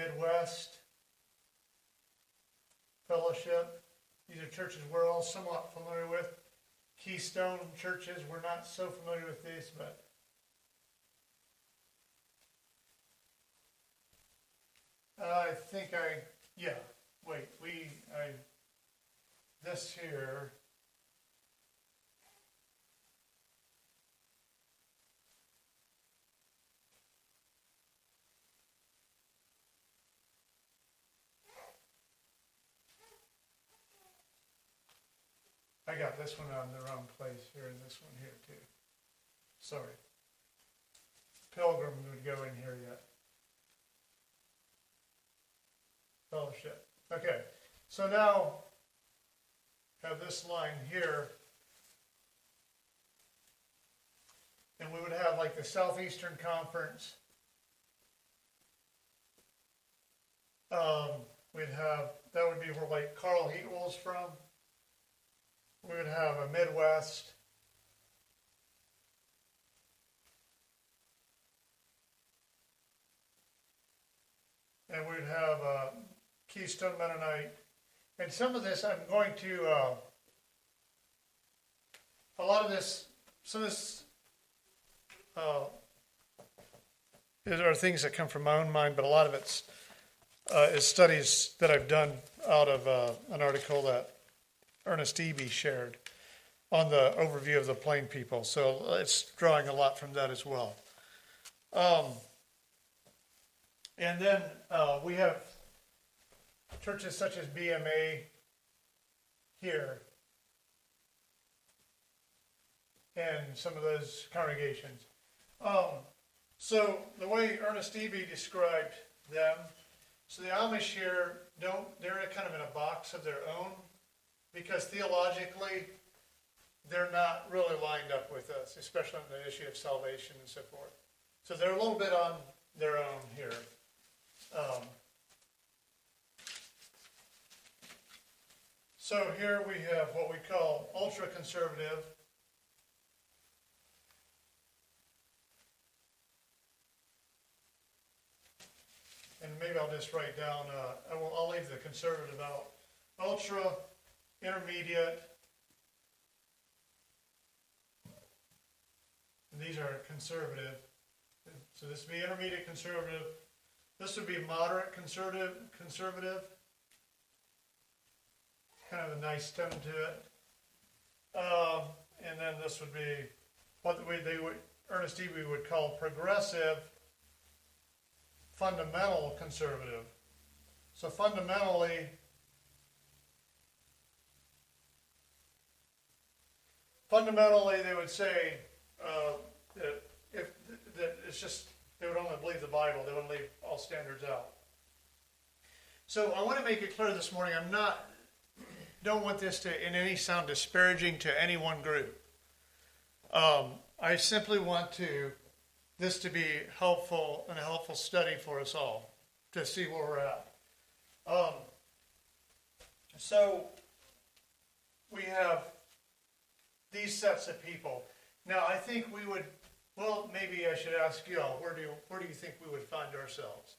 Midwest Fellowship. These are churches we're all somewhat familiar with. Keystone churches, we're not so familiar with these, but I think I, yeah, wait, we, I, this here. Got this one on the wrong place here and this one here too. Sorry. Pilgrim would go in here yet. Fellowship. Okay, so now have this line here. And we would have like the Southeastern Conference. Um, we'd have, that would be where like Carl Heatwole's from. We would have a Midwest. And we'd have a Keystone Mennonite. And some of this I'm going to, uh, a lot of this, some of this uh, are things that come from my own mind, but a lot of it's uh, is studies that I've done out of uh, an article that Ernest Eby shared on the overview of the plain people. So it's drawing a lot from that as well. Um, and then uh, we have churches such as BMA here and some of those congregations. Um, so the way Ernest Eby described them, so the Amish here don't, they're kind of in a box of their own because theologically, they're not really lined up with us, especially on the issue of salvation and so forth. So they're a little bit on their own here. Um, so here we have what we call ultra conservative. And maybe I'll just write down, uh, I will, I'll leave the conservative out. Ultra, intermediate. And these are conservative. So this would be intermediate conservative. This would be moderate conservative, conservative. Kind of a nice tone to it. Um, and then this would be what we, they would, Ernest Eby would call progressive fundamental conservative. So fundamentally, fundamentally, they would say uh, that if that it's just they would only believe the Bible, they wouldn't leave all standards out. So I want to make it clear this morning. I'm not don't want this to in any sound disparaging to any one group. Um, I simply want to this to be helpful and a helpful study for us all to see where we're at. Um, so we have these sets of people. Now, I think we would. Well, maybe I should ask you all. Where do you, where do you think we would find ourselves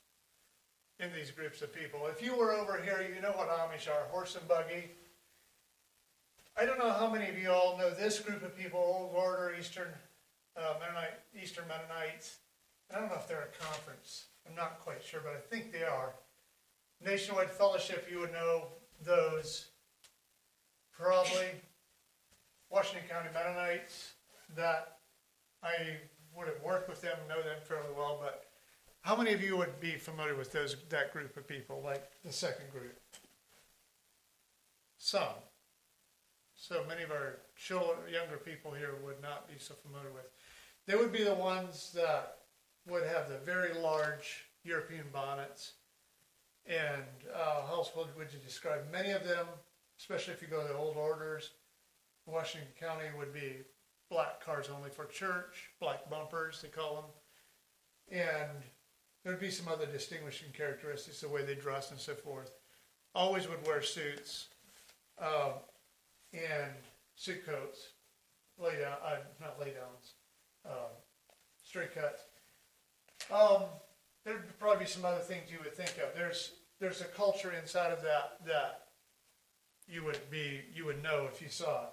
in these groups of people? If you were over here, you know what Amish are: horse and buggy. I don't know how many of you all know this group of people: Old Order, Eastern uh, Mennonite, Eastern Mennonites. I don't know if they're a conference. I'm not quite sure, but I think they are. Nationwide Fellowship, you would know those. Probably. Washington County Mennonites, that I would have worked with them, know them fairly well, but how many of you would be familiar with those that group of people, like the second group? Some. So many of our children, younger people here would not be so familiar with. They would be the ones that would have the very large European bonnets. And uh, how else would you describe many of them, especially if you go to the old orders? Washington County would be black cars only for church, black bumpers, they call them. And there'd be some other distinguishing characteristics, the way they dress and so forth. Always would wear suits uh, and suit coats, lay down, uh, not lay downs, uh, straight cuts. Um, there'd probably be some other things you would think of. There's, there's a culture inside of that, that you would be, you would know if you saw it.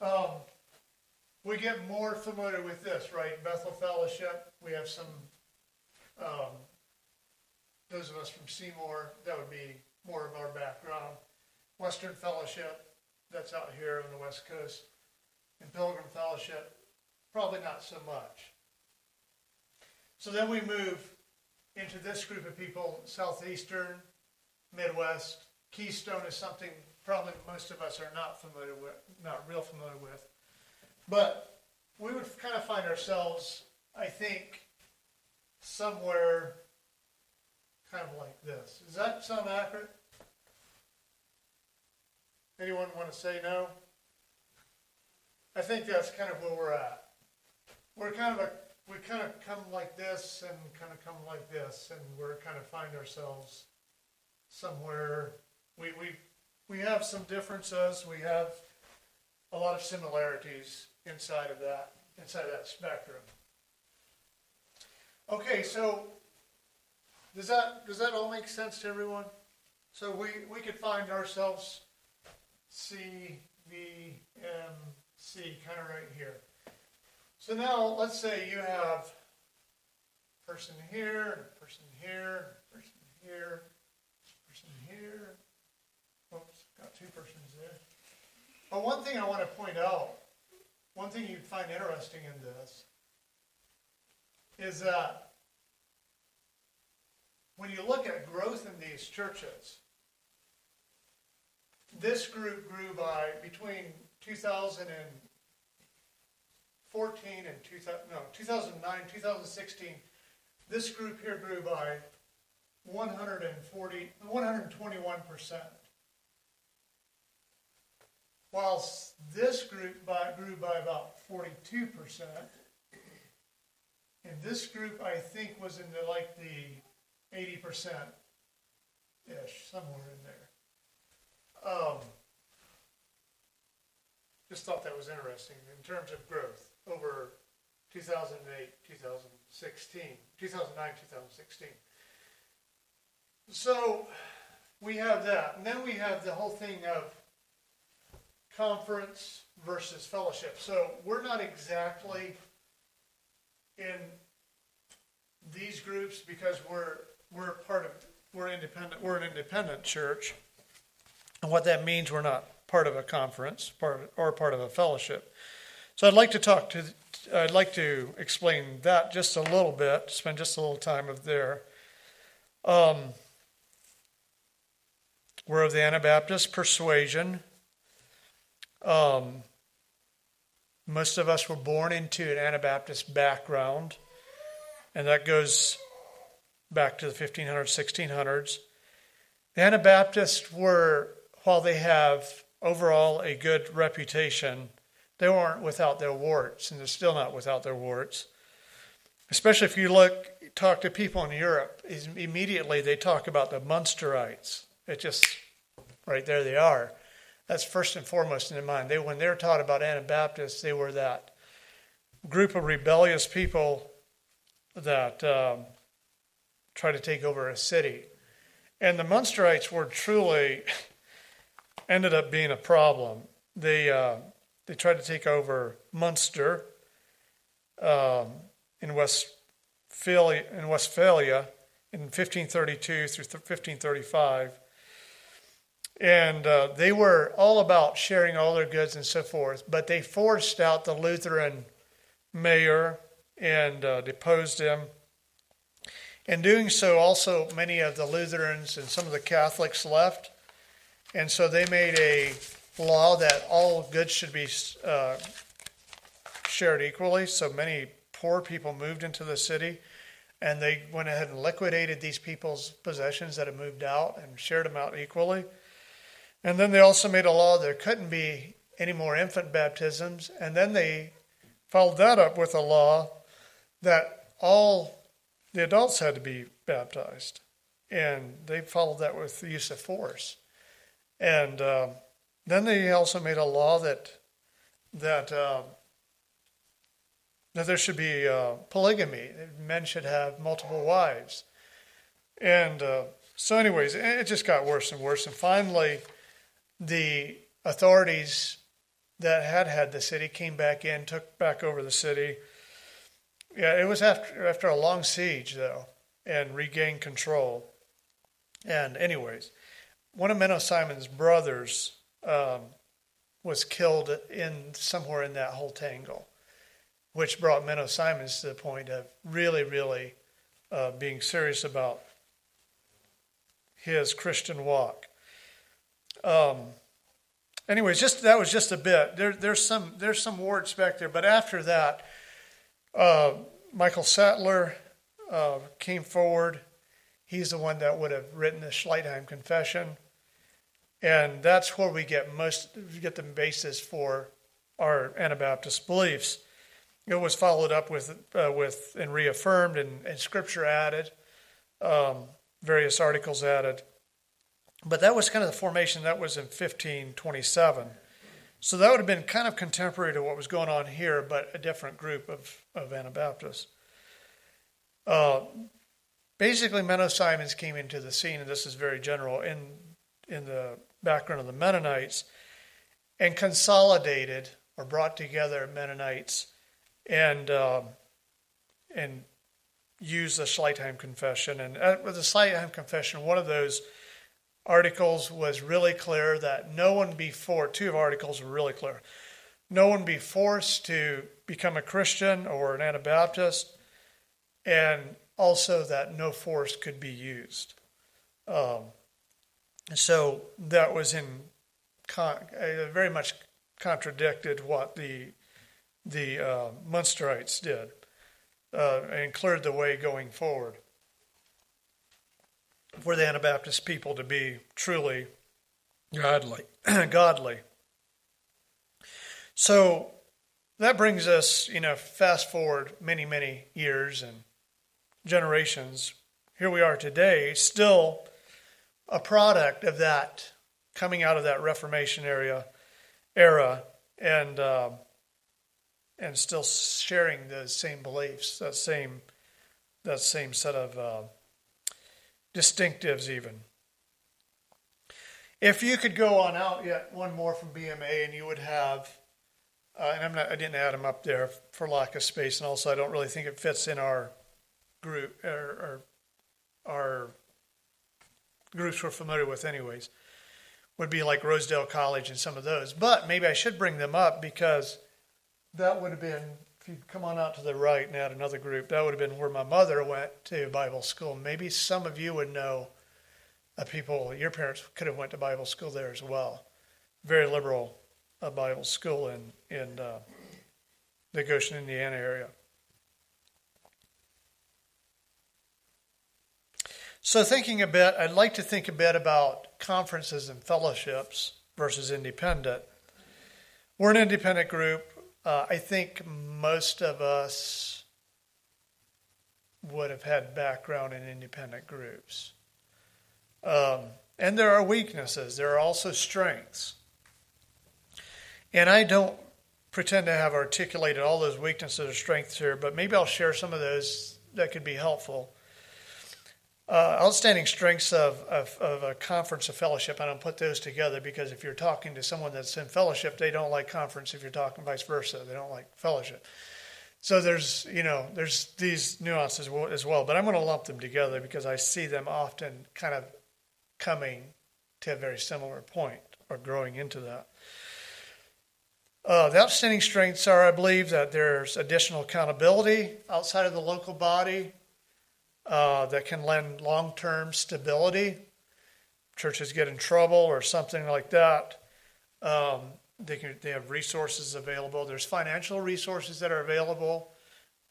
Um, we get more familiar with this, right? Bethel Fellowship, we have some, um, those of us from Seymour, that would be more of our background. Western Fellowship, that's out here on the west coast. And Pilgrim Fellowship, probably not so much. So then we move into this group of people, Southeastern, Midwest. Keystone is something probably most of us are not familiar with, not real familiar with. But we would kind of find ourselves, I think, somewhere kind of like this. Does that sound accurate? Anyone want to say no? I think that's kind of where we're at. We're kind of a, we kind of come like this and kind of come like this, and we're kind of find ourselves somewhere. We, we, we have some differences, we have a lot of similarities inside of that, inside of that spectrum. Okay, so does that, does that all make sense to everyone? So we, we could find ourselves C, V, M, C, kind of right here. So now, let's say you have person here, person here, person here, person here. Oops, got two persons there. But one thing I want to point out, one thing you'd find interesting in this, is that when you look at growth in these churches, this group grew by between 2014 and 2000, no, 2009, 2016. This group here grew by 140, 121 percent. Whilst this group by, grew by about 42 percent. And this group, I think, was in the, like the 80 percent ish, somewhere in there. Um, just thought that was interesting in terms of growth over 2008, 2016, 2009, 2016. So we have that. And then we have the whole thing of conference versus fellowship. So we're not exactly in these groups because we're we're part of we're independent we're an independent church. And what that means, we're not part of a conference part, or part of a fellowship. So I'd like to talk to, I'd like to explain that just a little bit, spend just a little time of there. Um, we're of the Anabaptist persuasion. Um, most of us were born into an Anabaptist background, and that goes back to the 1500s, 1600s. The Anabaptists were while they have overall a good reputation, they weren't without their warts, and they're still not without their warts. Especially if you look, talk to people in Europe, immediately they talk about the Munsterites. It just, right there they are. That's first and foremost in their mind. They, when they're taught about Anabaptists, they were that group of rebellious people that um, try to take over a city. And the Munsterites were truly ended up being a problem. They uh, they tried to take over Munster um, in Westphalia, in Westphalia in 1532 through 1535. And uh, they were all about sharing all their goods and so forth, but they forced out the Lutheran mayor and uh, deposed him. In doing so, also many of the Lutherans and some of the Catholics left and so they made a law that all goods should be uh, shared equally. So many poor people moved into the city, and they went ahead and liquidated these people's possessions that had moved out and shared them out equally. And then they also made a law there couldn't be any more infant baptisms. And then they followed that up with a law that all the adults had to be baptized. And they followed that with the use of force. And uh, then they also made a law that that uh, that there should be uh, polygamy. Men should have multiple wives. And uh, so, anyways, it just got worse and worse. And finally, the authorities that had had the city came back in, took back over the city. Yeah, it was after after a long siege though, and regained control. And anyways, one of Menno Simons' brothers um, was killed in somewhere in that whole tangle, which brought Menno Simons to the point of really, really uh, being serious about his Christian walk. Um, anyways, just that was just a bit. There, there's some there's some words back there, but after that, uh, Michael Sattler uh, came forward. He's the one that would have written the Schleitheim Confession, and that's where we get most we get the basis for our Anabaptist beliefs. It was followed up with uh, with and reaffirmed, and, and Scripture added, um, various articles added. But that was kind of the formation that was in 1527. So that would have been kind of contemporary to what was going on here, but a different group of, of Anabaptists. Uh, basically, Menno Simons came into the scene, and this is very general, in, in the background of the Mennonites, and consolidated or brought together Mennonites and, uh, and used the Schleitheim Confession. And with the Schleitheim Confession, one of those articles was really clear that no one before, two of articles were really clear. No one be forced to become a Christian or an Anabaptist, and also that no force could be used. Um, so that was in con- uh, very much contradicted what the the uh, Munsterites did uh, and cleared the way going forward for the Anabaptist people to be truly godly. godly. So that brings us, you know, fast forward many, many years and generations. Here we are today, still a product of that coming out of that Reformation area era, and uh, and still sharing the same beliefs, that same that same set of uh, distinctives, even. If you could go on out yet one more from BMA, and you would have, uh, and I'm not, I didn't add them up there for lack of space, and also I don't really think it fits in our group or, or our groups we're familiar with, anyways. Would be like Rosedale College and some of those, but maybe I should bring them up because that would have been if you come on out to the right and add another group, that would have been where my mother went to Bible school. Maybe some of you would know people, your parents could have went to Bible school there as well. Very liberal uh, Bible school in, in uh, the Goshen, Indiana area. So, thinking a bit, I'd like to think a bit about conferences and fellowships versus independent. We're an independent group. Uh, I think most of us would have had background in independent groups. Um, and there are weaknesses, there are also strengths. And I don't pretend to have articulated all those weaknesses or strengths here, but maybe I'll share some of those that could be helpful uh, outstanding strengths of, of, of, a conference of fellowship. I don't put those together because if you're talking to someone that's in fellowship, they don't like conference. If you're talking vice versa, they don't like fellowship. So there's you know there's these nuances as well, but I'm going to lump them together because I see them often kind of coming to a very similar point or growing into that. Uh, the outstanding strengths are, I believe, that there's additional accountability outside of the local body uh, that can lend long term stability. Churches get in trouble or something like that. Um, they, can, they have resources available. There's financial resources that are available.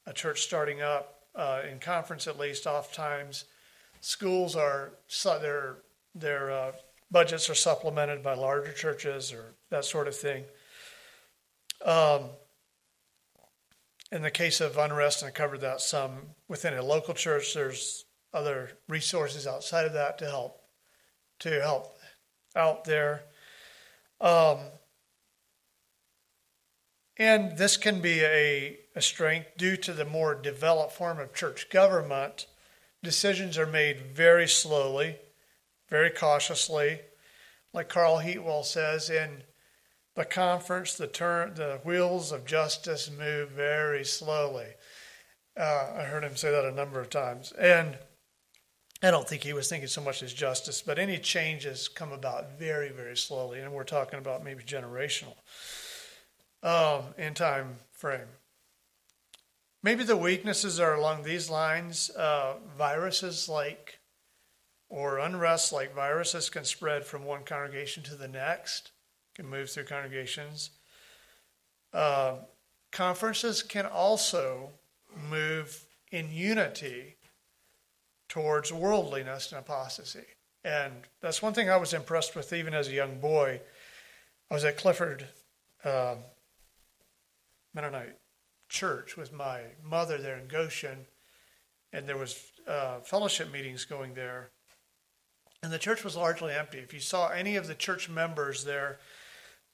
A church starting up, uh, in conference at least, oftentimes schools are their their uh, budgets are supplemented by larger churches or that sort of thing. Um, in the case of unrest, and I covered that some within a local church, there's other resources outside of that to help to help out there. Um, and this can be a a strength due to the more developed form of church government. Decisions are made very slowly, very cautiously. Like Carl Heatwole says, in the conference, the, turn, the wheels of justice move very slowly. Uh, I heard him say that a number of times. And I don't think he was thinking so much as justice, but any changes come about very, very slowly. And we're talking about maybe generational um, in time frame. Maybe the weaknesses are along these lines. Uh, viruses like, or unrest like viruses can spread from one congregation to the next, can move through congregations. Uh, conferences can also move in unity towards worldliness and apostasy. And that's one thing I was impressed with even as a young boy. I was at Clifford uh, Mennonite Church with my mother there in Goshen, and there was uh, fellowship meetings going there. And the church was largely empty. If you saw any of the church members there,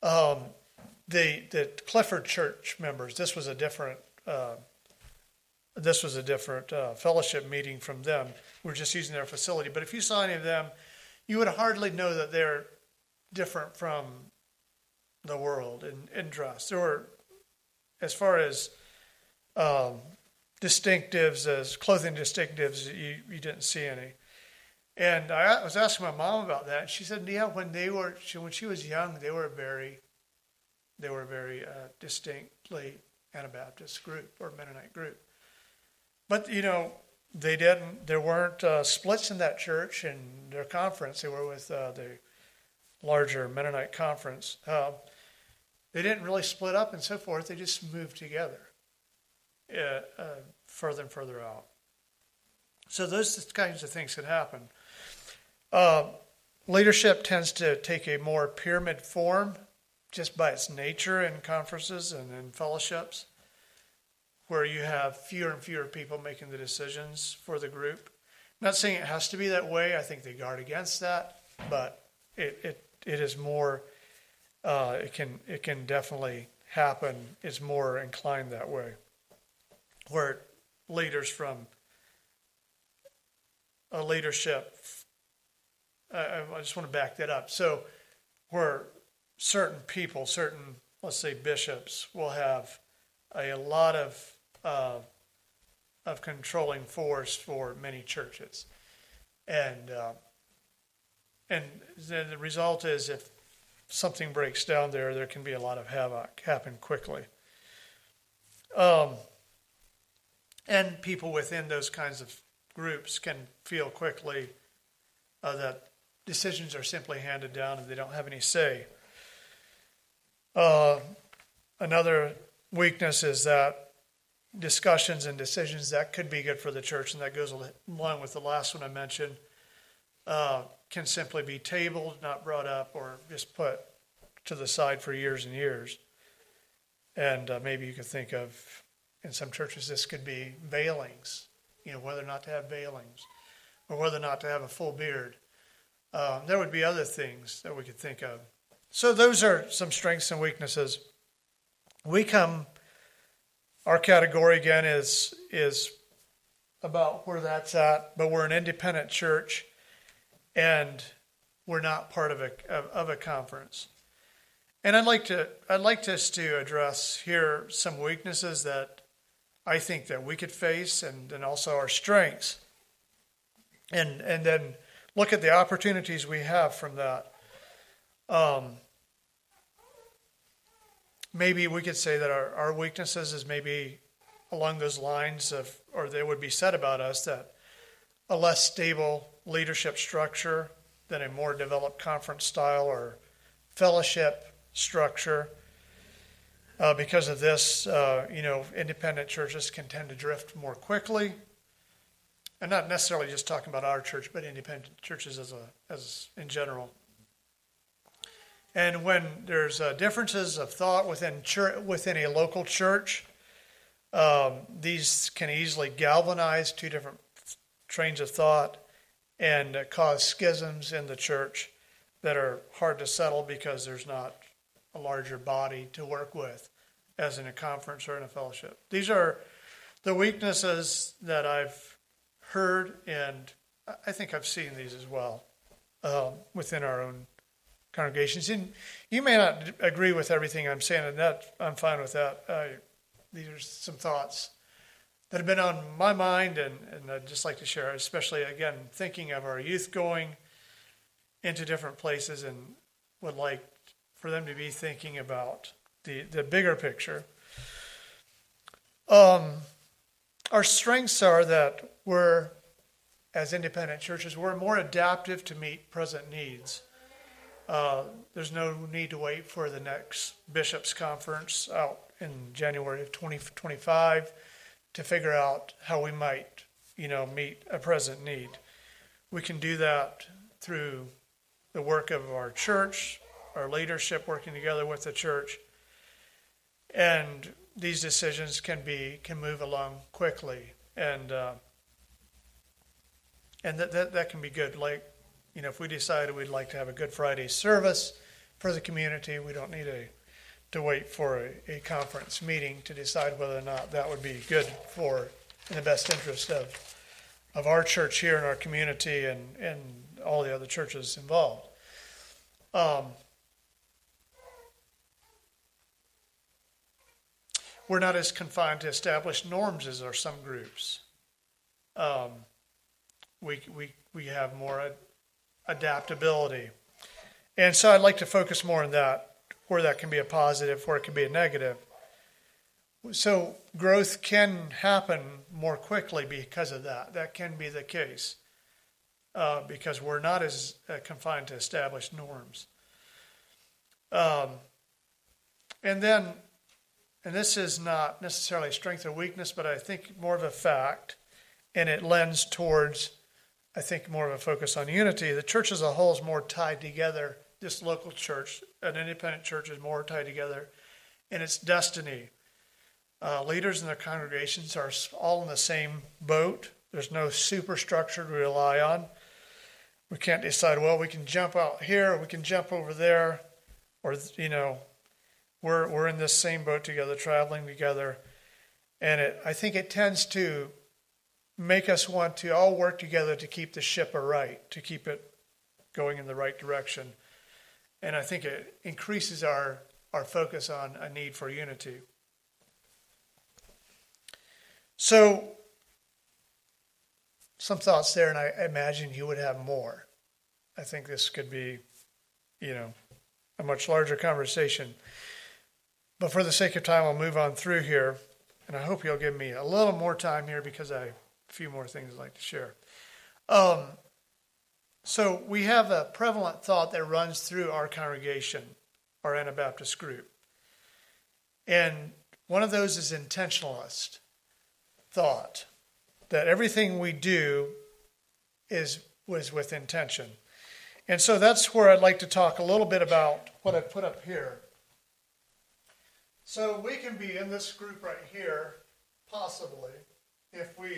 um, the the Clifford Church members, this was a different uh, this was a different uh, fellowship meeting from them. We're just using their facility. But if you saw any of them, you would hardly know that they're different from the world in, in dress. There were, as far as um, distinctives, as clothing distinctives, you, you didn't see any. And I was asking my mom about that, she said, "Yeah, when they were, she, when she was young, they were very, they were a very uh, distinctly Anabaptist group or Mennonite group." But you know, they didn't. There weren't uh, splits in that church and their conference. They were with uh, the larger Mennonite conference. Uh, they didn't really split up and so forth. They just moved together, uh, uh, further and further out. So those kinds of things can happen. Uh, leadership tends to take a more pyramid form, just by its nature in conferences and in fellowships where you have fewer and fewer people making the decisions for the group. I'm not saying it has to be that way. I think they guard against that, but it it, it is more. Uh, it can it can definitely happen. It's more inclined that way, where leaders from a leadership. I, I just want to back that up. So, where certain people, certain let's say bishops, will have a lot of uh, of controlling force for many churches. And, uh, and then the result is if something breaks down there, there can be a lot of havoc happen quickly. Um, and people within those kinds of groups can feel quickly uh, that decisions are simply handed down and they don't have any say. Uh, another weakness is that discussions and decisions that could be good for the church, and that goes along with the last one I mentioned, uh, can simply be tabled, not brought up, or just put to the side for years and years. And uh, maybe you could think of, in some churches, this could be veilings, you know, whether or not to have veilings, or whether or not to have a full beard. Um, there would be other things that we could think of. So, those are some strengths and weaknesses. We come our category again is is about where that's at, but we're an independent church, and we're not part of a of, of a conference. And I'd like to I'd like us to address here some weaknesses that I think that we could face, and and also our strengths, and and then look at the opportunities we have from that. Um, maybe we could say that our, our weaknesses is maybe along those lines of, or they would be said about us that a less stable leadership structure than a more developed conference style or fellowship structure. Uh, because of this, uh, you know, independent churches can tend to drift more quickly. And not necessarily just talking about our church, but independent churches as a as in general. And when there's uh, differences of thought within church, within a local church, um, these can easily galvanize two different trains of thought and uh, cause schisms in the church that are hard to settle because there's not a larger body to work with as in a conference or in a fellowship. These are the weaknesses that I've heard, and I think I've seen these as well um, within our own congregations. And you may not agree with everything I'm saying, and that I'm fine with that. Uh, these are some thoughts that have been on my mind, and, and I'd just like to share, especially again, thinking of our youth going into different places and would like for them to be thinking about the, the bigger picture. Um, our strengths are that we're, as independent churches, we're more adaptive to meet present needs. Uh, there's no need to wait for the next bishops' conference out in January of 2025 to figure out how we might, you know, meet a present need. We can do that through the work of our church, our leadership working together with the church, and these decisions can be can move along quickly, and uh, and that, that that can be good. Like, you know, if we decided we'd like to have a Good Friday service for the community, we don't need a to wait for a, a conference meeting to decide whether or not that would be good for in the best interest of of our church here in our community and and all the other churches involved. Um, we're not as confined to established norms as are some groups. Um, we, we, we have more ad- adaptability. And so I'd like to focus more on that, where that can be a positive, where it can be a negative. So growth can happen more quickly because of that. That can be the case uh, because we're not as uh, confined to established norms. Um, and then and this is not necessarily strength or weakness, but I think more of a fact, and it lends towards, I think, more of a focus on unity. The church as a whole is more tied together. This local church, an independent church, is more tied together in its destiny. Uh, leaders in their congregations are all in the same boat. There's no superstructure to rely on. We can't decide, well, we can jump out here, we can jump over there, or, you know, we're, we're in this same boat together, traveling together. And it, I think it tends to make us want to all work together to keep the ship aright, to keep it going in the right direction. And I think it increases our, our focus on a need for unity. So, some thoughts there, and I imagine you would have more. I think this could be, you know, a much larger conversation. But for the sake of time, I'll move on through here, and I hope you'll give me a little more time here because I have a few more things I'd like to share. Um, so we have a prevalent thought that runs through our congregation, our Anabaptist group. And one of those is intentionalist thought that everything we do is was with intention. And so that's where I'd like to talk a little bit about what I put up here. So we can be in this group right here, possibly, if we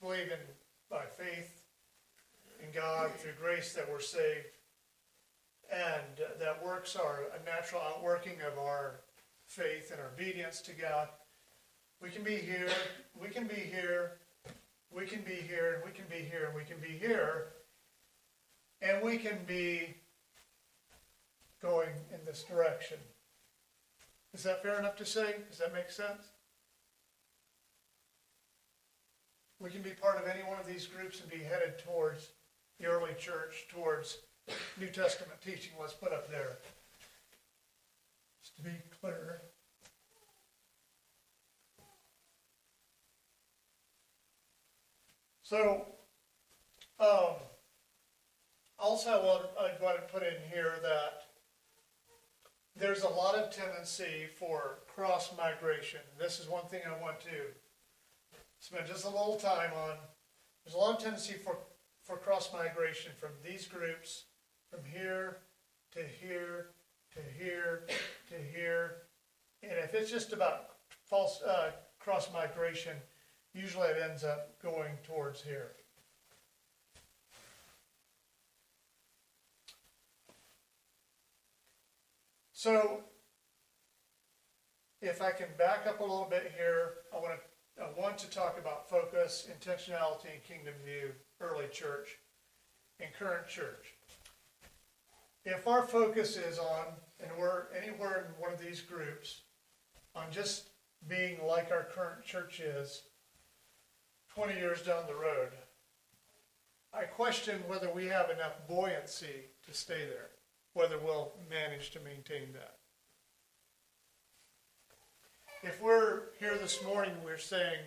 believe in by faith in God through grace that we're saved, and that works are a natural outworking of our faith and our obedience to God. We can be here, we can be here, we can be here, and we can be here, and we can be here, and we can be going in this direction. Is that fair enough to say? Does that make sense? We can be part of any one of these groups and be headed towards the early church, towards New Testament teaching. Let's put up there. Just to be clear. So, um, also I want to put in here that there's a lot of tendency for cross migration. This is one thing I want to spend just a little time on. There's a lot of tendency for, for cross migration from these groups, from here to here to here to here. And if it's just about false uh, cross migration, usually it ends up going towards here. So if I can back up a little bit here, I want to, I want to talk about focus, intentionality, and kingdom view, early church, and current church. If our focus is on, and we're anywhere in one of these groups, on just being like our current church is 20 years down the road, I question whether we have enough buoyancy to stay there, whether we'll manage to maintain that. If we're here this morning, we're saying,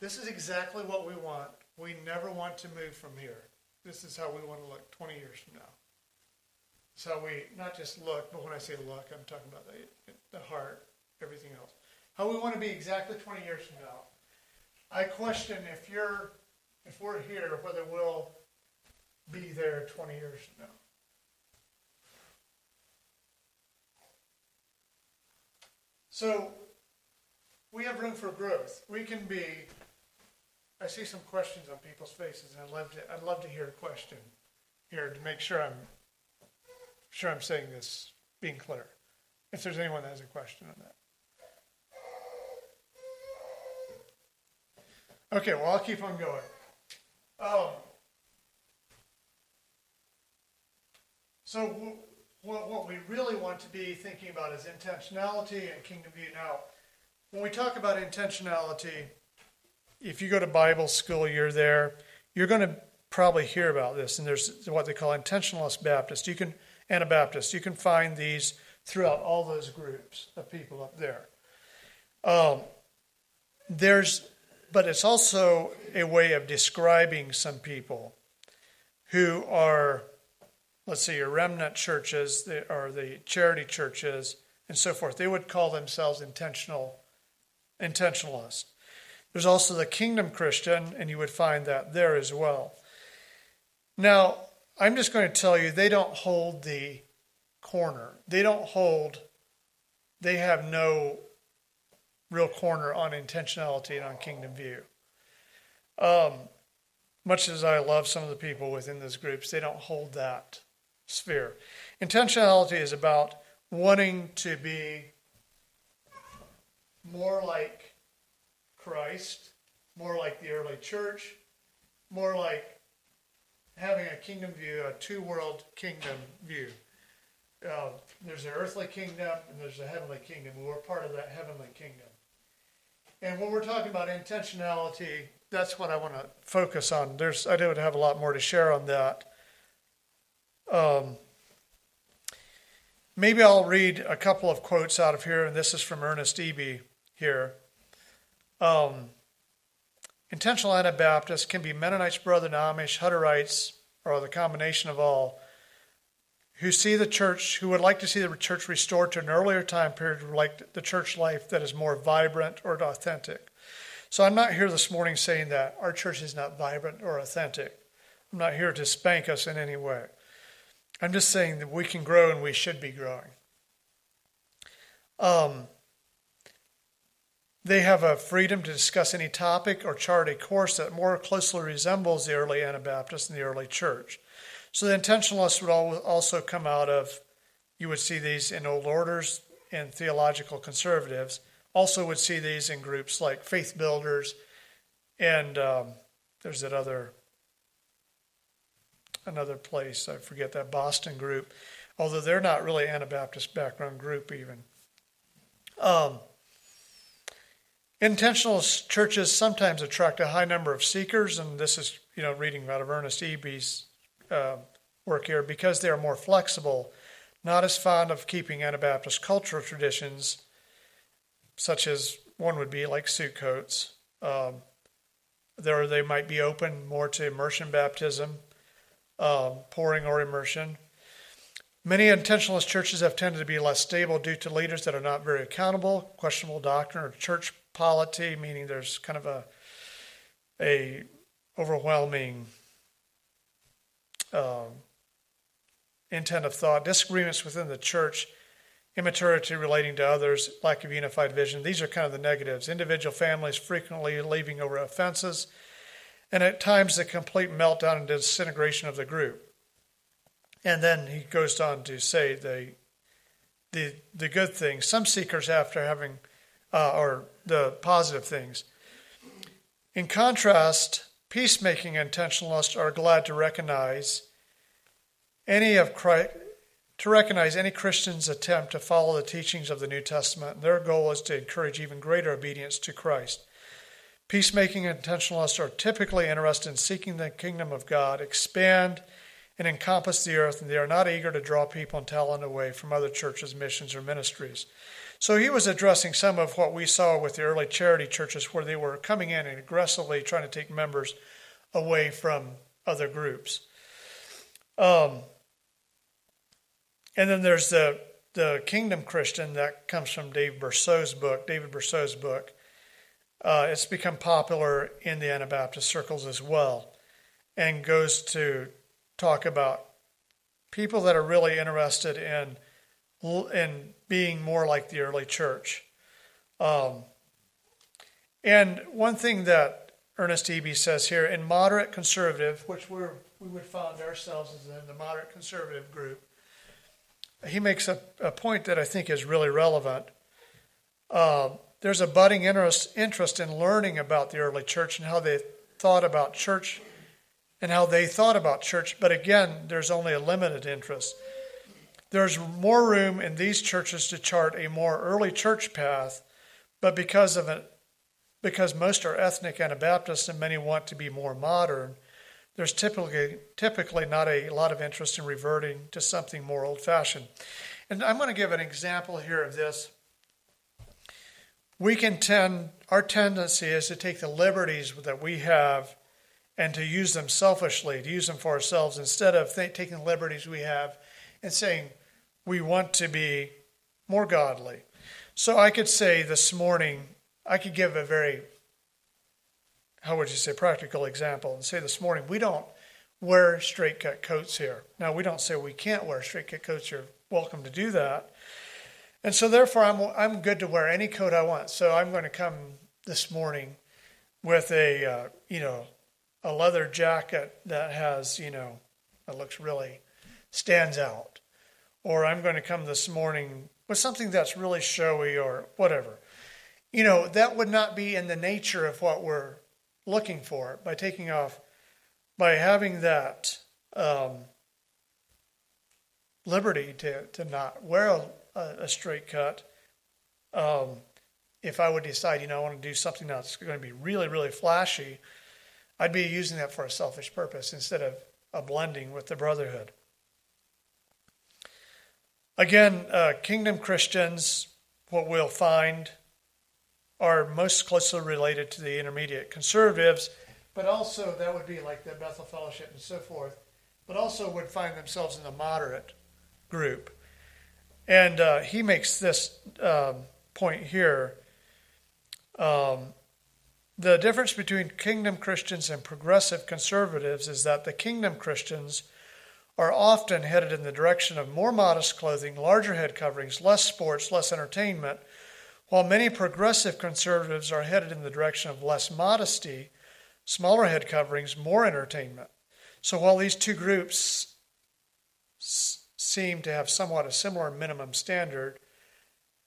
this is exactly what we want. We never want to move from here. This is how we want to look 20 years from now. So we not just look, but when I say look, I'm talking about the, the heart, everything else. How we want to be exactly 20 years from now. I question if you're, if we're here, whether we'll be there 20 years from now. So we have room for growth. We can be. I see some questions on people's faces, and I'd love to. I'd love to hear a question here to make sure I'm sure I'm saying this being clear. If there's anyone that has a question on that. Okay, well, I'll keep on going. Um, so, what, what we really want to be thinking about is intentionality and kingdom view. Now, when we talk about intentionality, if you go to Bible school, you're there, you're going to probably hear about this. And there's what they call intentionalist Baptist. You can Anabaptists. You can find these throughout all those groups of people up there. Um, there's, but it's also a way of describing some people who are, let's say, your remnant churches or the charity churches and so forth. They would call themselves intentional, intentionalists. There's also the kingdom Christian, and you would find that there as well. Now, I'm just going to tell you, they don't hold the corner. They don't hold, they have no real corner on intentionality and on kingdom view. Um, much as I love some of the people within those groups, they don't hold that sphere. Intentionality is about wanting to be more like Christ, more like the early church, more like having a kingdom view, a two world kingdom view. Uh, there's an earthly kingdom and there's a heavenly kingdom. We're part of that heavenly kingdom. And when we're talking about intentionality, that's what I want to focus on. There's, I would have a lot more to share on that. Um, maybe I'll read a couple of quotes out of here, and this is from Ernest Eby here. Um, Intentional Anabaptists can be Mennonites, Brethren, Amish, Hutterites, or the combination of all, who see the church, who would like to see the church restored to an earlier time period, like the church life that is more vibrant or authentic. So I'm not here this morning saying that our church is not vibrant or authentic. I'm not here to spank us in any way. I'm just saying that we can grow and we should be growing. Um, they have a freedom to discuss any topic or chart a course that more closely resembles the early Anabaptists and the early church. So the intentionalists would also come out of, you would see these in old orders and theological conservatives. Also would see these in groups like faith builders, and um, there's that other another place I forget that Boston group, although they're not really Anabaptist background group even. Um, Intentional churches sometimes attract a high number of seekers, and this is, you know, reading out of Ernest Eby's uh, work here, because they are more flexible, not as fond of keeping Anabaptist cultural traditions, such as one would be like suit coats. Um, there, they might be open more to immersion baptism, um, pouring or immersion. Many intentionalist churches have tended to be less stable due to leaders that are not very accountable, questionable doctrine, or church polity, meaning there's kind of a a overwhelming um, intent of thought, disagreements within the church, immaturity relating to others, lack of unified vision. These are kind of the negatives. Individual families frequently leaving over offenses, and at times the complete meltdown and disintegration of the group. And then he goes on to say the the the good things. Some seekers after having, uh, or the positive things. In contrast, peacemaking intentionalists are glad to recognize any of Christ, to recognize any Christian's attempt to follow the teachings of the New Testament. Their goal is to encourage even greater obedience to Christ. Peacemaking intentionalists are typically interested in seeking the kingdom of God, expand and encompass the earth, and they are not eager to draw people and talent away from other churches, missions, or ministries. So he was addressing some of what we saw with the early charity churches where they were coming in and aggressively trying to take members away from other groups. Um, and then there's the the Kingdom Christian that comes from Dave Bercot's book, David Bercot's book. Uh, it's become popular in the Anabaptist circles as well, and goes to talk about people that are really interested in in being more like the early church. Um, and one thing that Ernest Eby says here in moderate conservative, which we're, we would find ourselves as in the moderate conservative group, he makes a, a point that I think is really relevant. Uh, there's a budding interest, interest in learning about the early church and how they thought about church and how they thought about church, but again, there's only a limited interest. There's more room in these churches to chart a more early church path, but because of it, because most are ethnic Anabaptists and many want to be more modern, there's typically typically not a lot of interest in reverting to something more old-fashioned. And I'm going to give an example here of this. We can tend our tendency is to take the liberties that we have and to use them selfishly, to use them for ourselves instead of th- taking the liberties we have and saying we want to be more godly. So I could say this morning, I could give a very, how would you say, practical example and say this morning, we don't wear straight cut coats here. Now, we don't say we can't wear straight cut coats. You're welcome to do that. And so, therefore, I'm, I'm good to wear any coat I want. So, I'm going to come this morning with a, uh, you know, a leather jacket that has, you know, that looks really stands out. Or I'm going to come this morning with something that's really showy or whatever. You know, that would not be in the nature of what we're looking for by taking off, by having that um, liberty to, to not wear a, a straight cut. Um, if I would decide, you know, I want to do something that's going to be really, really flashy, I'd be using that for a selfish purpose instead of a blending with the brotherhood. Again, uh, kingdom Christians, what we'll find, are most closely related to the intermediate conservatives, but also that would be like the Bethel Fellowship and so forth, but also would find themselves in the moderate group. And uh, he makes this um, point here. Um, the difference between kingdom Christians and progressive conservatives is that the kingdom Christians are often headed in the direction of more modest clothing, larger head coverings, less sports, less entertainment, while many progressive conservatives are headed in the direction of less modesty, smaller head coverings, more entertainment. So while these two groups seem to have somewhat a similar minimum standard,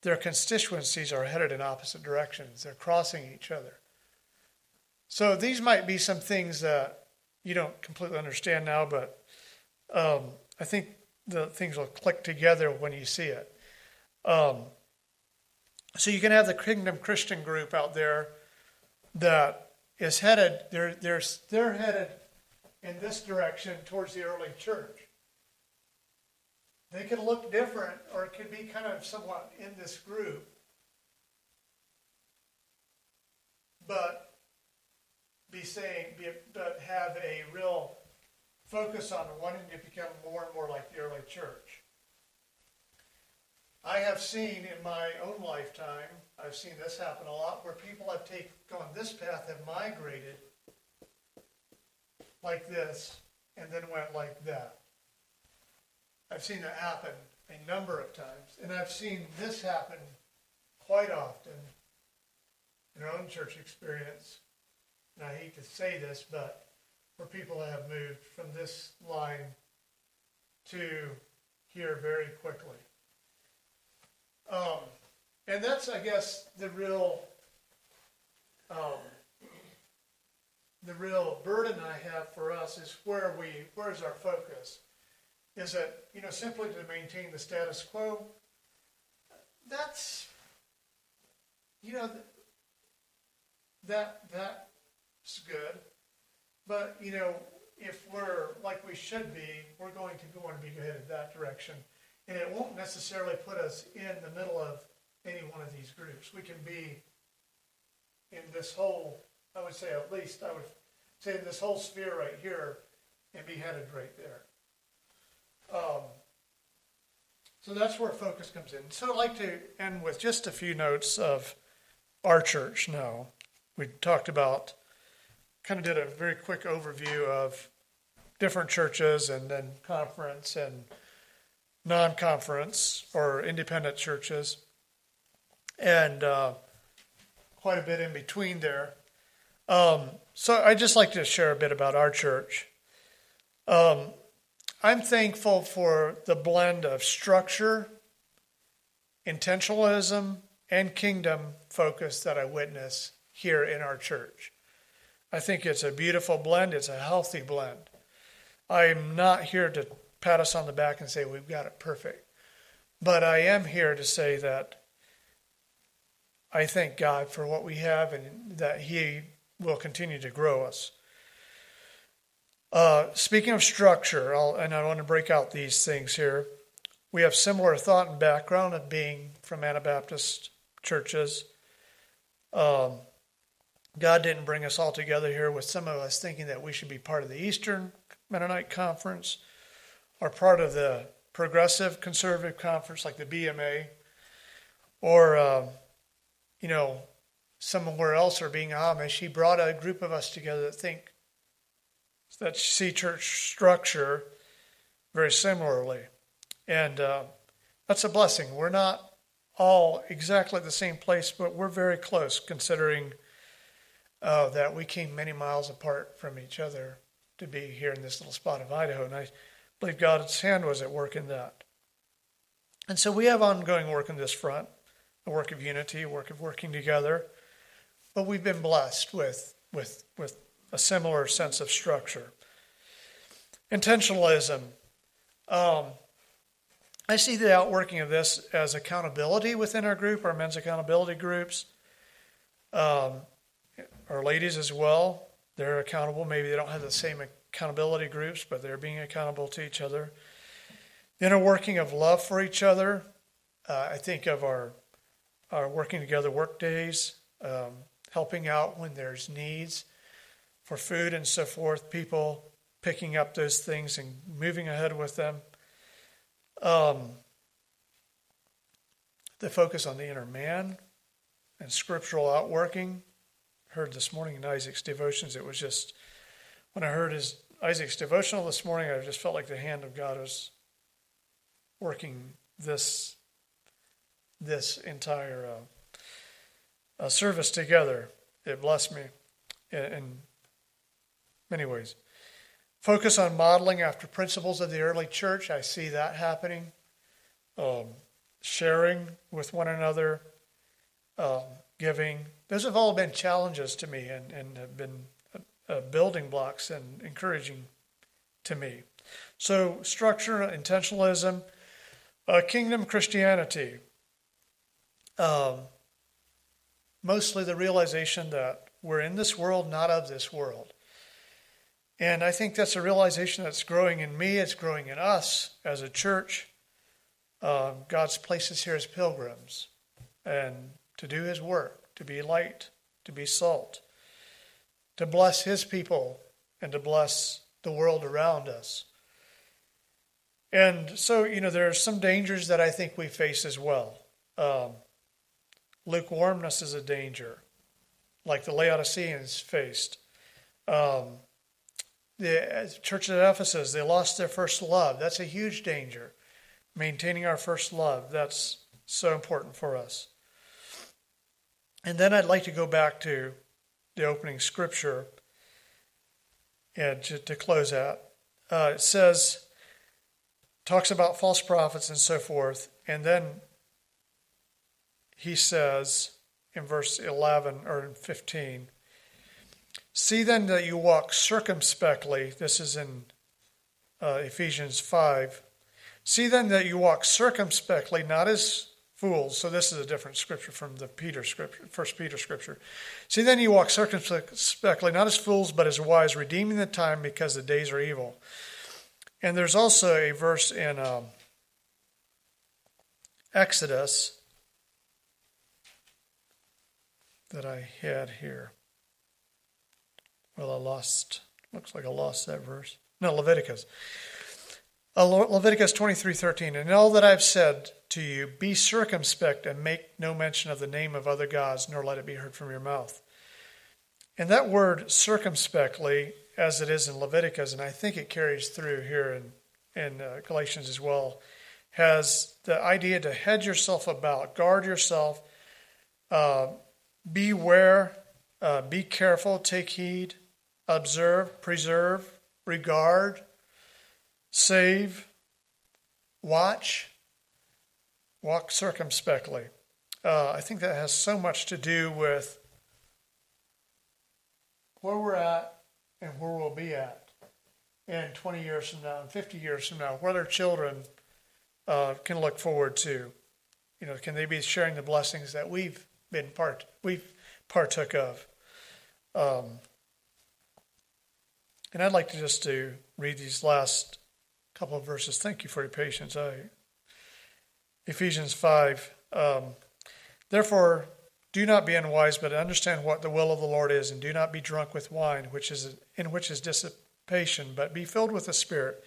their constituencies are headed in opposite directions. They're crossing each other. So these might be some things that you don't completely understand now, but um, I think the things will click together when you see it. Um, so you can have the Kingdom Christian group out there that is headed, they're, they're, they're headed in this direction towards the early church. They can look different or it could be kind of somewhat in this group. But be saying, be, but have a real focus on wanting to become more and more like the early church. I have seen in my own lifetime, I've seen this happen a lot, where people have taken gone this path, have migrated like this, and then went like that. I've seen it happen a number of times, and I've seen this happen quite often in our own church experience and I hate to say this, but for people that have moved from this line to here very quickly. Um, and that's, I guess, the real, um, the real burden I have for us is where we, where's our focus? Is it, you know, simply to maintain the status quo? That's, you know, that, that's good. But, you know, if we're like we should be, we're going to want to be headed that direction. And it won't necessarily put us in the middle of any one of these groups. We can be in this whole, I would say at least, I would say in this whole sphere right here and be headed right there. Um, so that's where focus comes in. So I'd like to end with just a few notes of our church now. We talked about, kind of did a very quick overview of different churches and then conference and non conference or independent churches, and uh, quite a bit in between there. Um, so I'd just like to share a bit about our church. Um, I'm thankful for the blend of structure, intentionalism, and kingdom focus that I witness here in our church. I think it's a beautiful blend, it's a healthy blend. I'm not here to pat us on the back and say we've got it perfect, but I am here to say that I thank God for what we have and that He will continue to grow us. Uh, speaking of structure, I'll, and I want to break out these things here. We have similar thought and background of being from Anabaptist churches. Um, God didn't bring us all together here with some of us thinking that we should be part of the Eastern Mennonite Conference or part of the Progressive Conservative Conference like the BMA or, uh, you know, somewhere else or being Amish. He brought a group of us together that think that see church structure very similarly. And uh, that's a blessing. We're not all exactly the same place, but we're very close considering uh, that we came many miles apart from each other to be here in this little spot of Idaho. And I believe God's hand was at work in that. And so we have ongoing work in this front, a work of unity, a work of working together. But we've been blessed with, with, with a similar sense of structure. Intentionalism. Um, I see the outworking of this as accountability within our group, our men's accountability groups, um, our ladies as well. They're accountable. Maybe they don't have the same accountability groups, but they're being accountable to each other. The inner working of love for each other. Uh, I think of our our working together work days, um, helping out when there's needs for food and so forth, people picking up those things and moving ahead with them. Um, the focus on the inner man and scriptural outworking. Heard this morning in Isaac's devotions, it was just when I heard his Isaac's devotional this morning, I just felt like the hand of God was working this this entire uh, uh, service together. It blessed me, and many ways. Focus on modeling after principles of the early church. I see that happening. Um, sharing with one another, um, giving. Those have all been challenges to me and, and have been uh, uh building blocks and encouraging to me. So, structure, intentionalism, uh, kingdom Christianity. Um, mostly the realization that we're in this world, not of this world. And I think that's a realization that's growing in me, it's growing in us as a church. Uh, God's placed us here as pilgrims and to do His work, to be light, to be salt, to bless His people, and to bless the world around us. And so, you know, there are some dangers that I think we face as well. Um, lukewarmness is a danger, like the Laodiceans faced. Um, the church at Ephesus, they lost their first love. That's a huge danger. Maintaining our first love, that's so important for us. And then I'd like to go back to the opening scripture and to, to close out. Uh, it says, talks about false prophets and so forth, and then he says in verse 11 or 15, See then that you walk circumspectly. This is in uh, Ephesians 5. See then that you walk circumspectly, not as fools. So this is a different scripture from the Peter scripture, First Peter scripture. See then you walk circumspectly, not as fools, but as wise, redeeming the time because the days are evil. And there's also a verse in um, Exodus that I had here. Well, I lost, looks like I lost that verse. No, Leviticus. Uh, Leviticus 23:13 And all that I've said to you be circumspect and make no mention of the name of other gods nor let it be heard from your mouth. And that word circumspectly as it is in Leviticus and I think it carries through here in in uh, Galatians as well has the idea to hedge yourself about, guard yourself, uh, beware, uh, be careful, take heed, observe, preserve, regard, save, watch, walk circumspectly. Uh, I think that has so much to do with where we're at and where we'll be at in 20 years from now and 50 years from now, where their children uh, can look forward to. You know, can they be sharing the blessings that we've been part we've partook of? Um, and I'd like to just to read these last couple of verses. Thank you for your patience. I, Ephesians 5. Um, Therefore, do not be unwise, but understand what the will of the Lord is, and do not be drunk with wine, which is in which is dissipation, but be filled with the Spirit,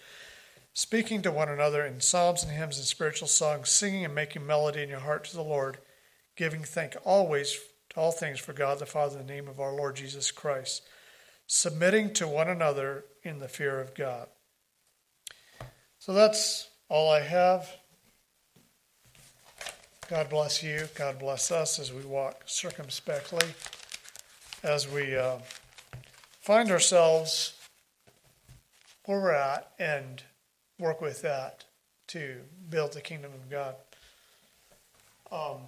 speaking to one another in psalms and hymns and spiritual songs, singing and making melody in your heart to the Lord, giving thank always to all things for God the Father in the name of our Lord Jesus Christ submitting to one another in the fear of God. So that's all I have. God bless you. God bless us as we walk circumspectly, as we uh, find ourselves where we're at and work with that to build the kingdom of God. Um,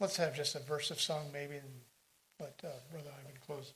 let's have just a verse of song, maybe, and let uh, Brother Ivan close.